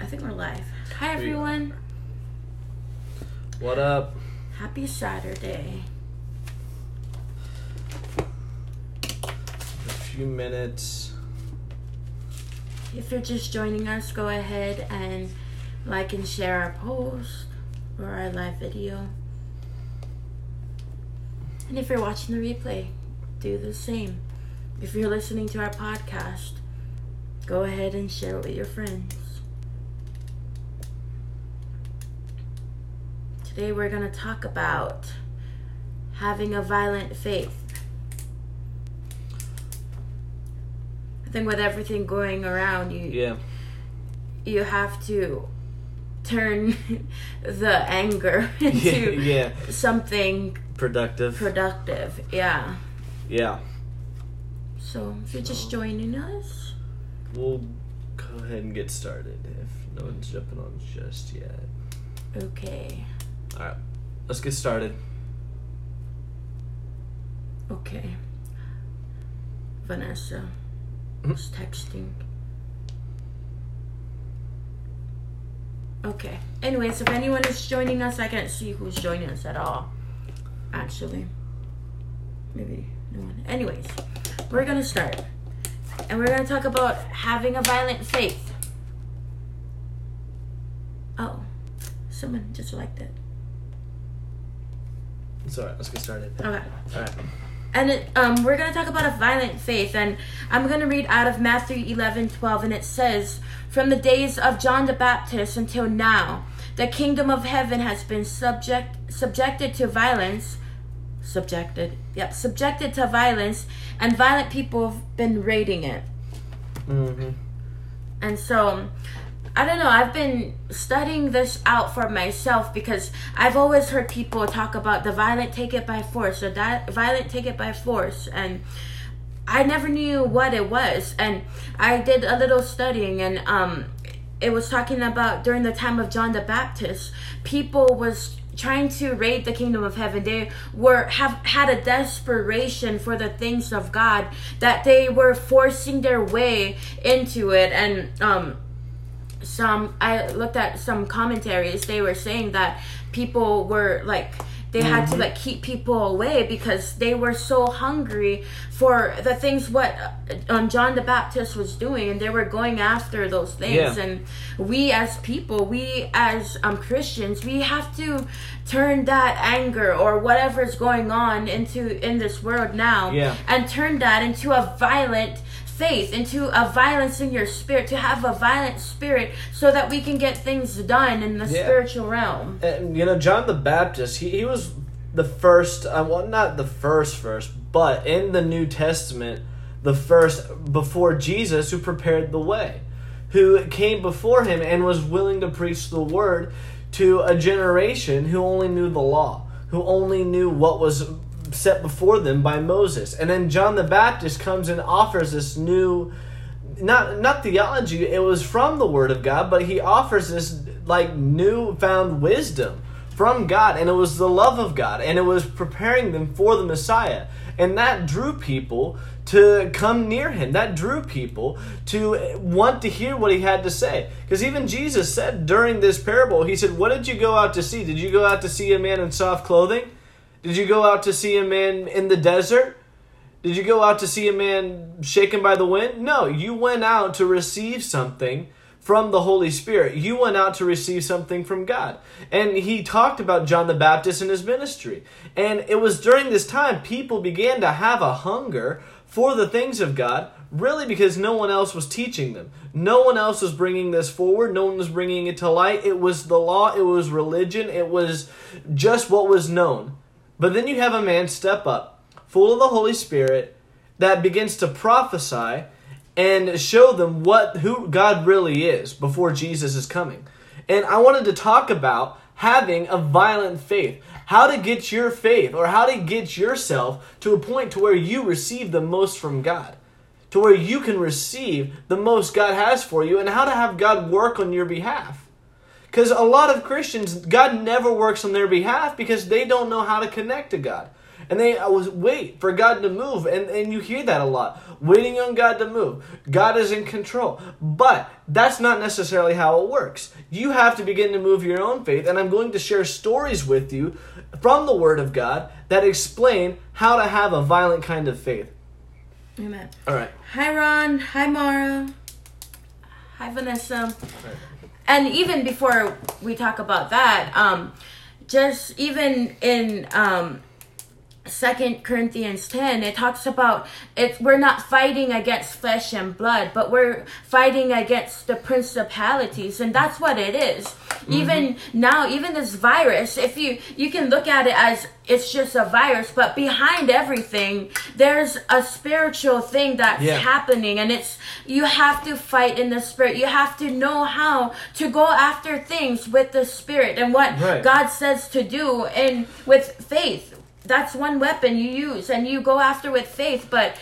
I think we're live. Hi, everyone. What up? Happy Saturday. A few minutes. If you're just joining us, go ahead and like and share our post or our live video. And if you're watching the replay, do the same. If you're listening to our podcast, go ahead and share it with your friends. Today we're going to talk about having a violent faith. I think with everything going around, you Yeah. you have to turn the anger Yeah. into yeah. something Productive. productive. Yeah. yeah. So if you're just joining us, We'll go ahead and get started if no one's jumping on just yet. okay. All right. Let's get started. Okay. Vanessa mm-hmm. was texting. Okay. Anyways, if anyone is joining us, I can't see who's joining us at all. Actually. Maybe no one. Anyways, we're gonna start. And we're gonna talk about having a violent faith. Oh. Someone just liked it. Right. Let's get started. Okay. All right. And it, um, we're going to talk about a violent faith. And I'm going to read out of Matthew 11 12. And it says, From the days of John the Baptist until now, the kingdom of heaven has been subject subjected to violence. Subjected. Yep. Subjected to violence. And violent people have been raiding it. Mm-hmm. And so, I don't know, I've been studying this out for myself because I've always heard people talk about the violent take it by force or that violent take it by force. And I never knew what it was. And I did a little studying and, um, it was talking about during the time of John the Baptist, people was trying to raid the kingdom of heaven. They were have had a desperation for the things of God that they were forcing their way into it. And um some I looked at some commentaries, they were saying that people were like they had to like keep people away because they were so hungry for the things what um, John the Baptist was doing and they were going after those things Yeah. and we as people we as um, Christians we have to turn that anger or whatever's going on into in this world now Yeah. and turn that into a violent faith into a violence in your spirit to have a violent spirit so that we can get things done in the Yeah. spiritual realm And you know, John the Baptist, he, he was the first, uh, well, not the first, first, but in the New Testament, the first before Jesus who prepared the way, who came before him and was willing to preach the word to a generation who only knew the law, who only knew what was set before them by Moses. And then John the Baptist comes and offers this new not not theology it was from the word of god but he offers this like newfound wisdom from god and it was the love of god and it was preparing them for the messiah. And that drew people to come near him. That drew people to want to hear what he had to say. Because even jesus said during this parable he said what did you go out to see? Did you go out to see a man in soft clothing did you go out to see a man in the desert did you go out to see a man shaken by the wind? No, you went out to receive something from the Holy Spirit. You went out to receive something from God. And he talked about John the Baptist and his ministry. And it was during this time people began to have a hunger for the things of God, really because no one else was teaching them. No one else was bringing this forward. No one was bringing it to light. It was the law, it was religion, it was just what was known. But then you have a man step up full of the Holy Spirit that begins to prophesy and show them what who God really is before Jesus is coming. And I wanted to talk about having a violent faith. How to get your faith or how to get yourself to a point to where you receive the most from God. To where you can receive the most God has for you and how to have God work on your behalf. Because a lot of Christians, God never works on their behalf because they don't know how to connect to God. And they uh, always wait for God to move. And, and you hear that a lot. Waiting on God to move. God is in control. But that's not necessarily how it works. You have to begin to move your own faith. And I'm going to share stories with you from the Word of God that explain how to have a violent kind of faith. Amen. All right. Hi, Ron. Hi, Mara. Hi, Vanessa. And even before we talk about that, um, just even in um, Second Corinthians ten, it talks about it. We're not fighting against flesh and blood, but we're fighting against the principalities, and that's what it is. Mm-hmm. Even now, even this virus, if you you can look at it as it's just a virus, but behind everything, there's a spiritual thing that's yeah. happening, and it's you have to fight in the spirit. You have to know how to go after things with the spirit and what right. God says to do, and with faith that's one weapon you use and you go after with faith, but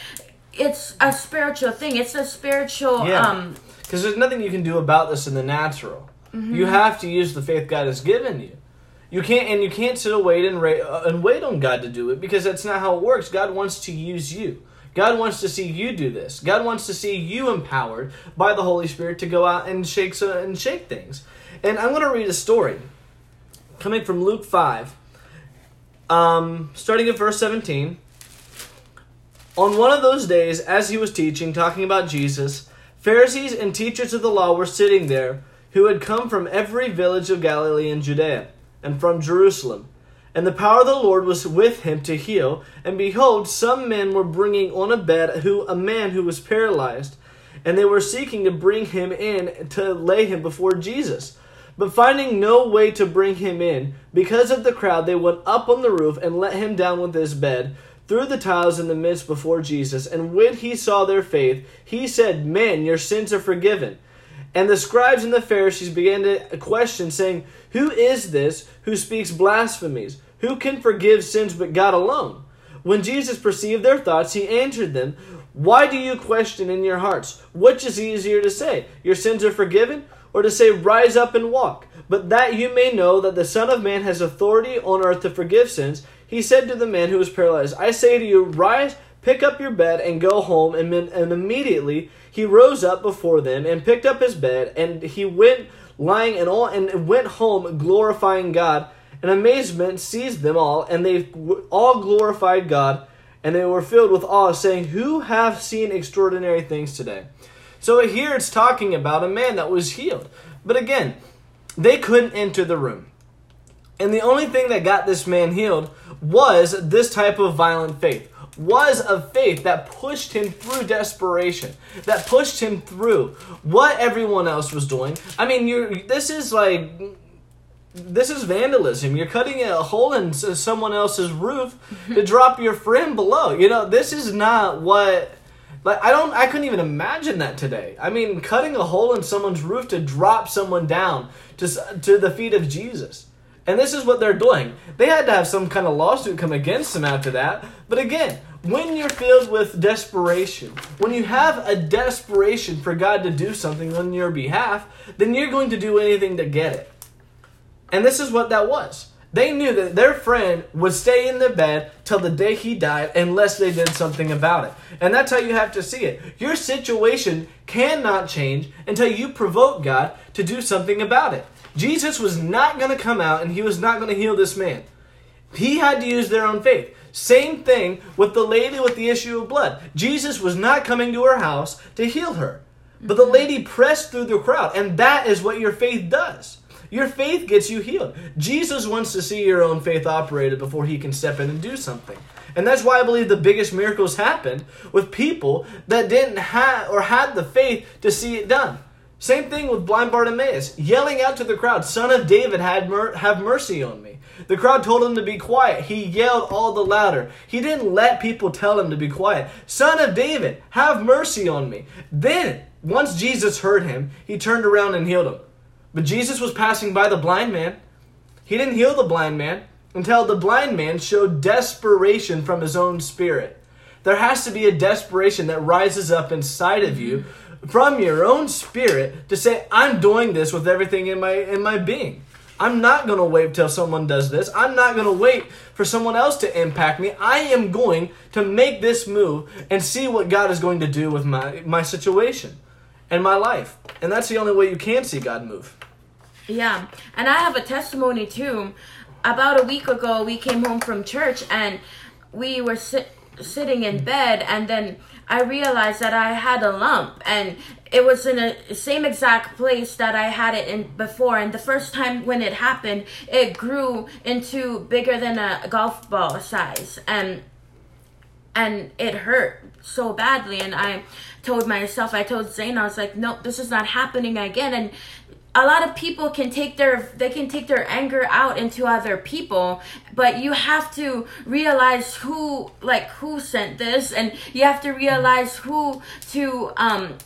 it's a spiritual thing. It's a spiritual yeah. um because there's nothing you can do about this in the natural. Mm-hmm. You have to use the faith God has given you. You can't and you can't sit and wait and, ra- uh, and wait on God to do it because that's not how it works. God wants to use you. God wants to see you do this. God wants to see you empowered by the Holy Spirit to go out and shake and shake things. And I'm going to read a story coming from Luke 5 um, starting at verse 17. On one of those days, as he was teaching, talking about Jesus, Pharisees and teachers of the law were sitting there, who had come from every village of Galilee and Judea, and from Jerusalem. And the power of the Lord was with him to heal. And behold, some men were bringing on a bed who a man who was paralyzed, and they were seeking to bring him in to lay him before Jesus. But finding no way to bring him in, because of the crowd, they went up on the roof and let him down with his bed through the tiles in the midst before Jesus. And when he saw their faith, he said, Men, your sins are forgiven. And the scribes and the Pharisees began to question, saying, Who is this who speaks blasphemies? Who can forgive sins but God alone? When Jesus perceived their thoughts, he answered them, Why do you question in your hearts? Which is easier to say, Your sins are forgiven? Or to say, Rise up and walk. But that you may know that the Son of Man has authority on earth to forgive sins, he said to the man who was paralyzed, I say to you, Rise, pick up your bed, and go home. And, and immediately he rose up before them and picked up his bed, and he went lying and all and went home glorifying God. And amazement seized them all, and they all glorified God, and they were filled with awe, saying, Who have seen extraordinary things today? So here it's talking about a man that was healed. But again, they couldn't enter the room. And the only thing that got this man healed was this type of violent faith. Was a faith that pushed him through desperation, that pushed him through what everyone else was doing. I mean, you this is like this is vandalism. You're cutting a hole in someone else's roof to drop your friend below. You know, this is not what like I don't I couldn't even imagine that today. I mean, cutting a hole in someone's roof to drop someone down to to the feet of Jesus. And this is what they're doing. They had to have some kind of lawsuit come against them after that. But again, when you're filled with desperation, when you have a desperation for God to do something on your behalf, then you're going to do anything to get it. And this is what that was. They knew that their friend would stay in the bed till the day he died unless they did something about it. And that's how you have to see it. Your situation cannot change until you provoke God to do something about it. Jesus was not going to come out and he was not going to heal this man. He had to use their own faith. Same thing with the lady with the issue of blood. Jesus was not coming to her house to heal her. But the mm-hmm. lady pressed through the crowd, and that is what your faith does. Your faith gets you healed. Jesus wants to see your own faith operated before he can step in and do something. And that's why I believe the biggest miracles happened with people that didn't have or had the faith to see it done. Same thing with blind Bartimaeus, yelling out to the crowd, Son of David, have mercy on me. The crowd told him to be quiet. He yelled all the louder. He didn't let people tell him to be quiet. Son of David, have mercy on me. Then, once Jesus heard him, he turned around and healed him. But Jesus was passing by the blind man. He didn't heal the blind man until the blind man showed desperation from his own spirit. There has to be a desperation that rises up inside of you from your own spirit to say, I'm doing this with everything in my in my being. I'm not going to wait till someone does this. I'm not going to wait for someone else to impact me. I am going to make this move and see what God is going to do with my, my situation and my life. And that's the only way you can see God move. Yeah. And I have a testimony too. About a week ago, we came home from church and we were sit- sitting in bed and then I realized that I had a lump and it was in the same exact place that I had it in before. And the first time when it happened, it grew into bigger than a golf ball size. And and it hurt so badly and i told myself i told zane i was like nope, this is not happening again and a lot of people can take their they can take their anger out into other people but you have to realize who like who sent this and you have to realize who to um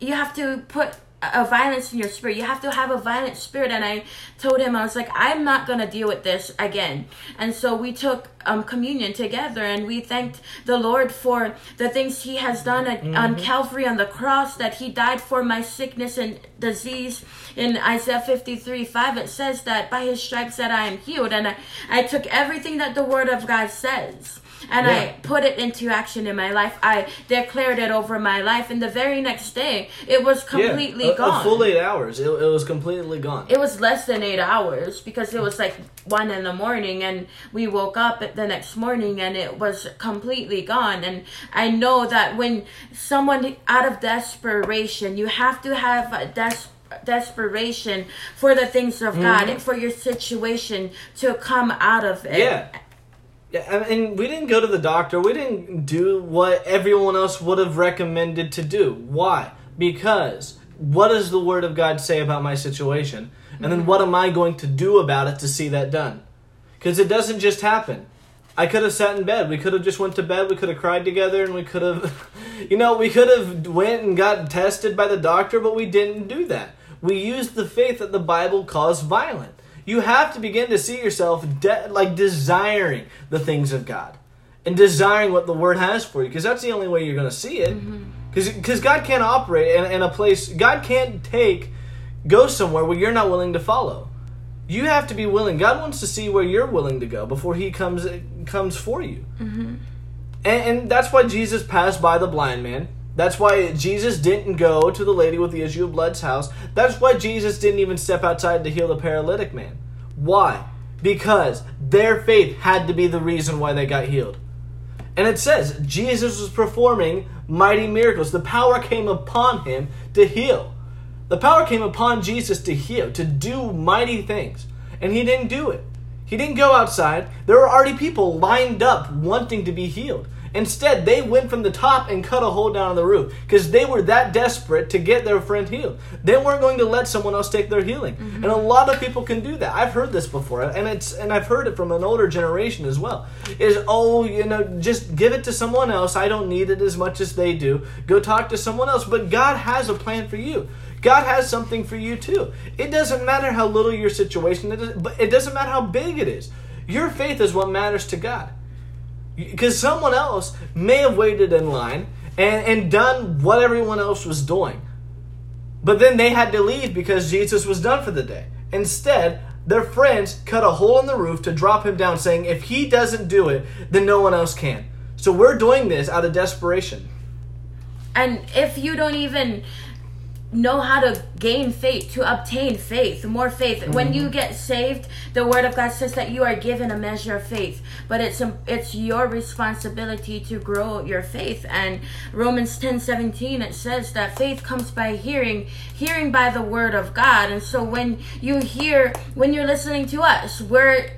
you have to put a violence in your spirit. You have to have a violent spirit. And I told him, I was like, I'm not going to deal with this again. And so we took um, communion together and we thanked the Lord for the things he has done at, mm-hmm. on Calvary on the cross, that he died for my sickness and disease. In Isaiah 53 5, it says that by his stripes that I am healed. And I, I took everything that the word of God says and yeah. I put it into action in my life. I declared it over my life, and the very next day, it was completely yeah, a, gone. A full eight hours. It, it was completely gone. It was less than eight hours because it was like one in the morning, and we woke up the next morning, and it was completely gone. And I know that when someone out of desperation, you have to have a des- desperation for the things of mm-hmm. God, for your situation to come out of it. Yeah yeah, mean, we didn't go to the doctor. We didn't do what everyone else would have recommended to do. Why? Because what does the Word of God say about my situation? And then what am I going to do about it to see that done? Because it doesn't just happen. I could have sat in bed. We could have just went to bed. We could have cried together, and we could have, you know, we could have went and got tested by the doctor, but we didn't do that. We used the faith that the Bible calls violent you have to begin to see yourself de- like desiring the things of God and desiring what the Word has for you because that's the only way you're going to see it. Because mm-hmm. God can't operate in, in a place, God can't take, go somewhere where you're not willing to follow. You have to be willing. God wants to see where you're willing to go before He comes comes for you. Mm-hmm. And, and that's why Jesus passed by the blind man that's why Jesus didn't go to the lady with the issue of blood's house. That's why Jesus didn't even step outside to heal the paralytic man. Why? Because their faith had to be the reason why they got healed. And it says Jesus was performing mighty miracles. The power came upon him to heal. The power came upon Jesus to heal, to do mighty things. And he didn't do it. He didn't go outside. There were already people lined up wanting to be healed. Instead, they went from the top and cut a hole down on the roof because they were that desperate to get their friend healed. They weren't going to let someone else take their healing. Mm-hmm. And a lot of people can do that. I've heard this before, and it's and I've heard it from an older generation as well. Is oh, you know, just give it to someone else. I don't need it as much as they do. Go talk to someone else. But God has a plan for you. God has something for you too. It doesn't matter how little your situation is, but it doesn't matter how big it is. Your faith is what matters to God. Because someone else may have waited in line and, and done what everyone else was doing. But then they had to leave because Jesus was done for the day. Instead, their friends cut a hole in the roof to drop him down, saying, If he doesn't do it, then no one else can. So we're doing this out of desperation. And if you don't even know how to gain faith, to obtain faith, more faith. Mm-hmm. When you get saved, the Word of God says that you are given a measure of faith, but it's a, it's your responsibility to grow your faith. And Romans ten seventeen it says that faith comes by hearing, hearing by the Word of God. And so when you hear, when you're listening to us, we're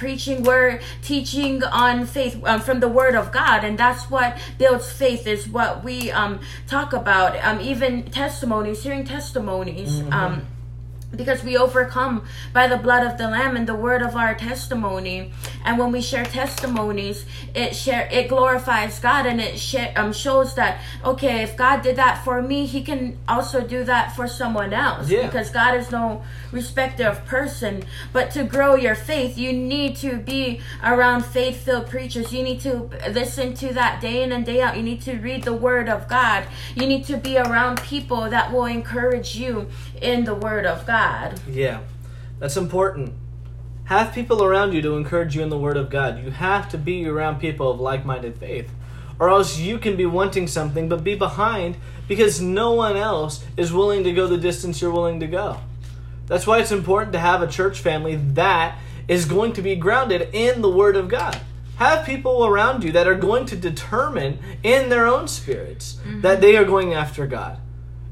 preaching we're teaching on faith um, from the word of god and that's what builds faith is what we um, talk about um, even testimonies hearing testimonies mm-hmm. Um, because we overcome by the blood of the lamb and the word of our testimony. And when we share testimonies it share it glorifies god and it share, um, shows that okay if god did that for me he can also do that for someone else. Yeah. because god is no respecter of person. But to grow your faith you need to be around faith-filled preachers. You need to listen to that day in and day out. You need to read the word of god. You need to be around people that will encourage you in the word of god yeah. That's important. Have people around you to encourage you in the Word of God. You have to be around people of like minded faith. Or else you can be wanting something but be behind because no one else is willing to go the distance you're willing to go. That's why it's important to have a church family that is going to be grounded in the Word of God. Have people around you that are going to determine in their own spirits mm-hmm. that they are going after God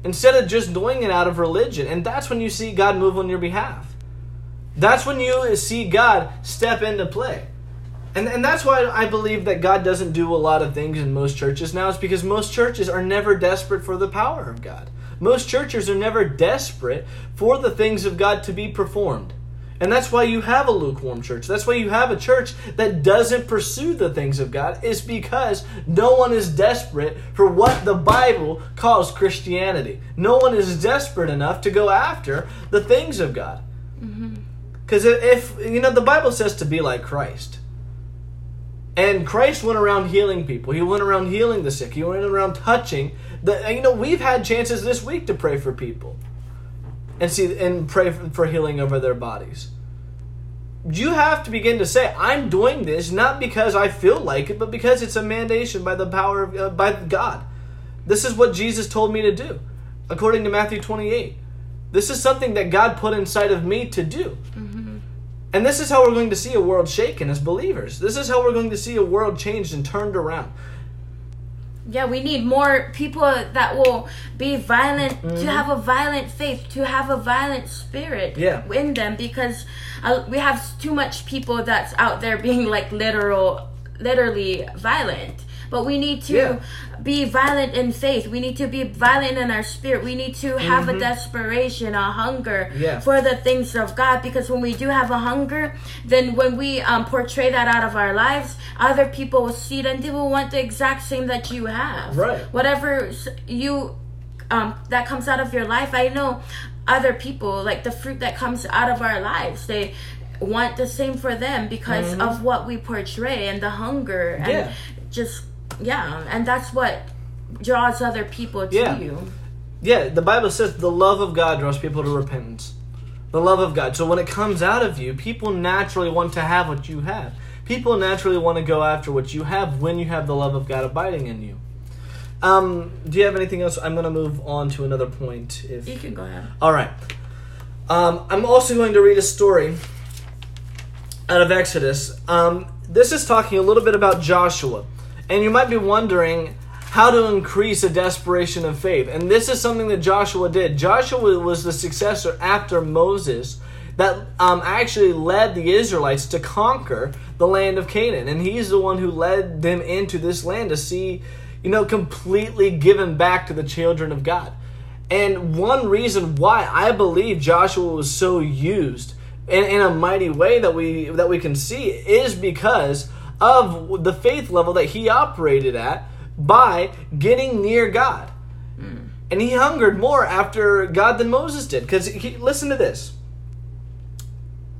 instead of just doing it out of religion. And that's when you see God move on your behalf. That's when you see God step into play. And, and that's why I believe that God doesn't do a lot of things in most churches now, is because most churches are never desperate for the power of God. Most churches are never desperate for the things of God to be performed. And that's why you have a lukewarm church. That's why you have a church that doesn't pursue the things of God, is because no one is desperate for what the Bible calls Christianity. No one is desperate enough to go after the things of God. Because mm-hmm. if, you know, the Bible says to be like Christ. And Christ went around healing people. He went around healing the sick. He went around touching the. You know, we've had chances this week to pray for people and see and pray for healing over their bodies. You have to begin to say, "I'm doing this not because I feel like it, but because it's a mandation by the power of uh, by God." This is what Jesus told me to do, according to Matthew 28. This is something that God put inside of me to do. Mm-hmm. And this is how we're going to see a world shaken as believers. This is how we're going to see a world changed and turned around yeah we need more people that will be violent mm-hmm. to have a violent faith to have a violent spirit yeah. in them because uh, we have too much people that's out there being like literal literally violent but we need to yeah. Be violent in faith. We need to be violent in our spirit. We need to have mm-hmm. a desperation, a hunger yeah. for the things of God. Because when we do have a hunger, then when we um, portray that out of our lives, other people will see it and they will want the exact same that you have. Right. Whatever you um, that comes out of your life, I know other people like the fruit that comes out of our lives. They want the same for them because mm-hmm. of what we portray and the hunger and yeah. just yeah, and that's what draws other people to yeah. you. Yeah, the Bible says the love of God draws people to repentance. The love of God. So when it comes out of you, people naturally want to have what you have. People naturally want to go after what you have when you have the love of God abiding in you. Um, do you have anything else? I'm going to move on to another point. If you can go ahead. All right. Um, I'm also going to read a story out of Exodus. Um, this is talking a little bit about Joshua. And you might be wondering how to increase a desperation of faith. And this is something that Joshua did. Joshua was the successor after Moses that um, actually led the Israelites to conquer the land of Canaan. And he's the one who led them into this land to see, you know, completely given back to the children of God. And one reason why I believe Joshua was so used in, in a mighty way that we that we can see is because of the faith level that he operated at by getting near God. Mm. And he hungered more after God than Moses did. Because listen to this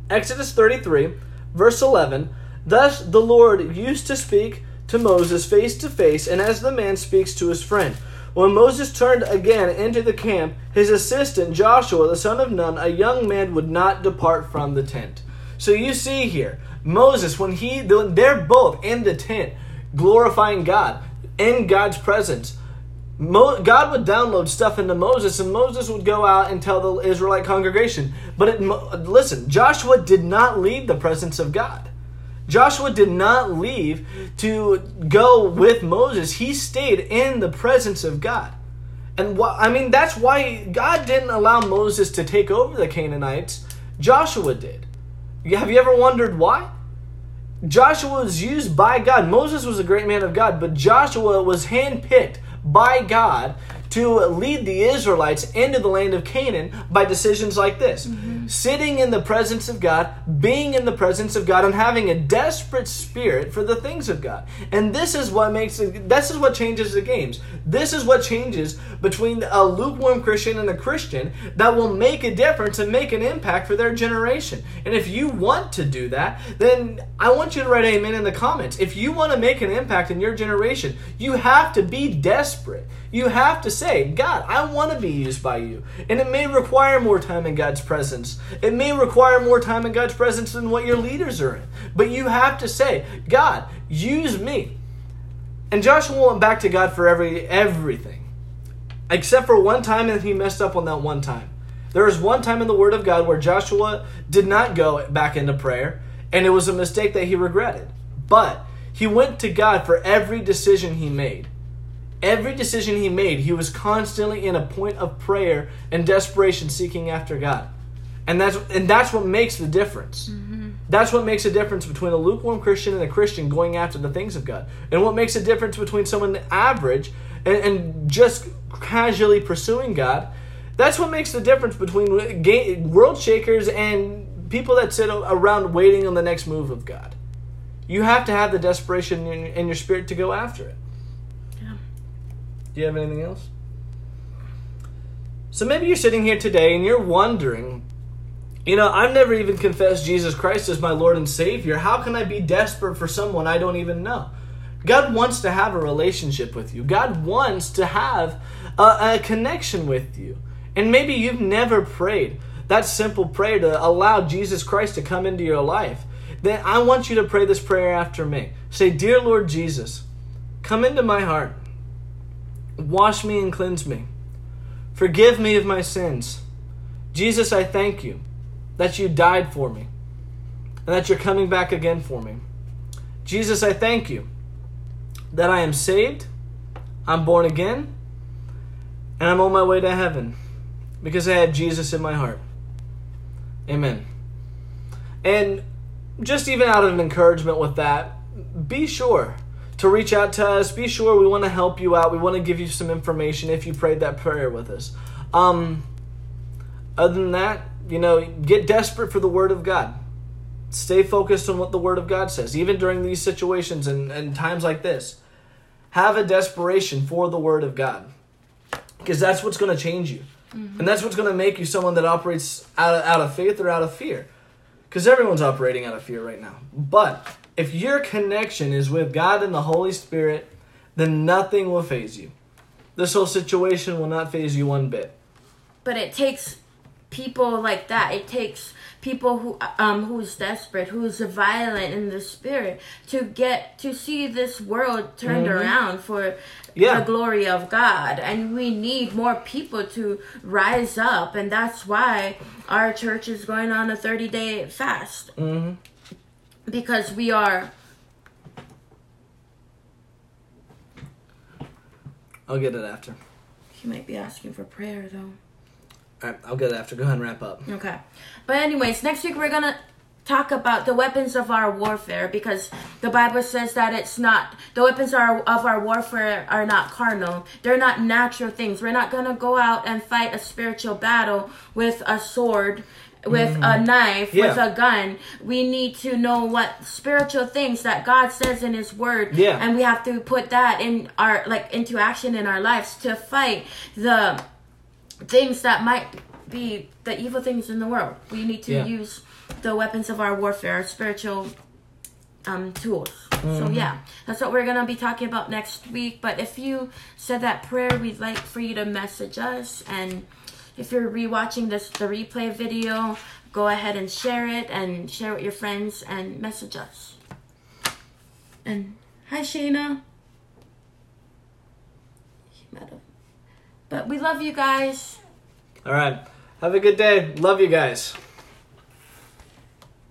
Exodus 33, verse 11. Thus the Lord used to speak to Moses face to face, and as the man speaks to his friend. When Moses turned again into the camp, his assistant Joshua, the son of Nun, a young man, would not depart from the tent. So you see here, Moses, when he, they're both in the tent glorifying God in God's presence. God would download stuff into Moses, and Moses would go out and tell the Israelite congregation. But it, listen, Joshua did not leave the presence of God. Joshua did not leave to go with Moses. He stayed in the presence of God. And wh- I mean, that's why God didn't allow Moses to take over the Canaanites. Joshua did. Have you ever wondered why? Joshua was used by God. Moses was a great man of God, but Joshua was handpicked by God to lead the Israelites into the land of Canaan by decisions like this. Mm-hmm. Sitting in the presence of God, being in the presence of God, and having a desperate spirit for the things of God. And this is what makes this is what changes the games. This is what changes between a lukewarm Christian and a Christian that will make a difference and make an impact for their generation. And if you want to do that, then I want you to write amen in the comments. If you want to make an impact in your generation, you have to be desperate. You have to say, God, I want to be used by you. And it may require more time in God's presence It may require more time in God's presence than what your leaders are in. But you have to say, God, use me. And Joshua went back to God for every everything. Except for one time and he messed up on that one time. There is one time in the Word of God where Joshua did not go back into prayer, and it was a mistake that he regretted. But he went to God for every decision he made. Every decision he made, he was constantly in a point of prayer and desperation seeking after God. And that's and that's what makes the difference. Mm-hmm. That's what makes a difference between a lukewarm Christian and a Christian going after the things of God. And what makes a difference between someone average and, and just casually pursuing God that's what makes the difference between world shakers and people that sit around waiting on the next move of God. You have to have the desperation in your spirit to go after it. Yeah. Do you have anything else? So maybe you're sitting here today and you're wondering, you know, I've never even confessed Jesus Christ as my Lord and Savior. How can I be desperate for someone I don't even know? God wants to have a relationship with you. God wants to have a, a connection with you. And maybe you've never prayed that simple prayer to allow Jesus Christ to come into your life. Then I want you to pray this prayer after me. Say, Dear Lord Jesus, come into my heart. Wash me and cleanse me. Forgive me of my sins. Jesus, I thank you that you died for me and that you're coming back again for me. Jesus, I thank you that I am saved, I'm born again, and I'm on my way to heaven because I have Jesus in my heart. Amen. And just even out of an encouragement with that, be sure to reach out to us. Be sure we want to help you out. We want to give you some information if you prayed that prayer with us. Um, other than that, you know, get desperate for the Word of God. Stay focused on what the Word of God says, even during these situations and, and times like this. Have a desperation for the Word of God because that's what's going to change you. Mm-hmm. And that's what's going to make you someone that operates out of, out of faith or out of fear. Because everyone's operating out of fear right now. But if your connection is with God and the Holy Spirit, then nothing will faze you. This whole situation will not faze you one bit. But it takes people like that. It takes people who um who's desperate, who's violent in the spirit, to get to see this world turned mm-hmm. around for yeah. the glory of God. And we need more people to rise up, and that's why our church is going on a thirty day fast mm-hmm. because we are. I'll get it after. He might be asking for prayer though. All right, I'll get it after. Go ahead and wrap up. Okay. But anyways, next week we're gonna talk about the weapons of our warfare because the Bible says that it's not the weapons are, of our warfare are not carnal. They're not natural things. We're not gonna go out and fight a spiritual battle with a sword with mm. a knife, yeah. with a gun. We need to know what spiritual things that God says in His Word, yeah. and we have to put that in our like into action in our lives to fight the things that might be the evil things in the world. We need to yeah. use the weapons of our warfare, our spiritual um, tools. Mm-hmm. So yeah, that's what we're gonna be talking about next week. But if you said that prayer, we'd like for you to message us. And if you're rewatching this the replay video, go ahead and share it and share with your friends and message us. And hi Shayna. But we love you guys. All right. Have a good day. Love you guys.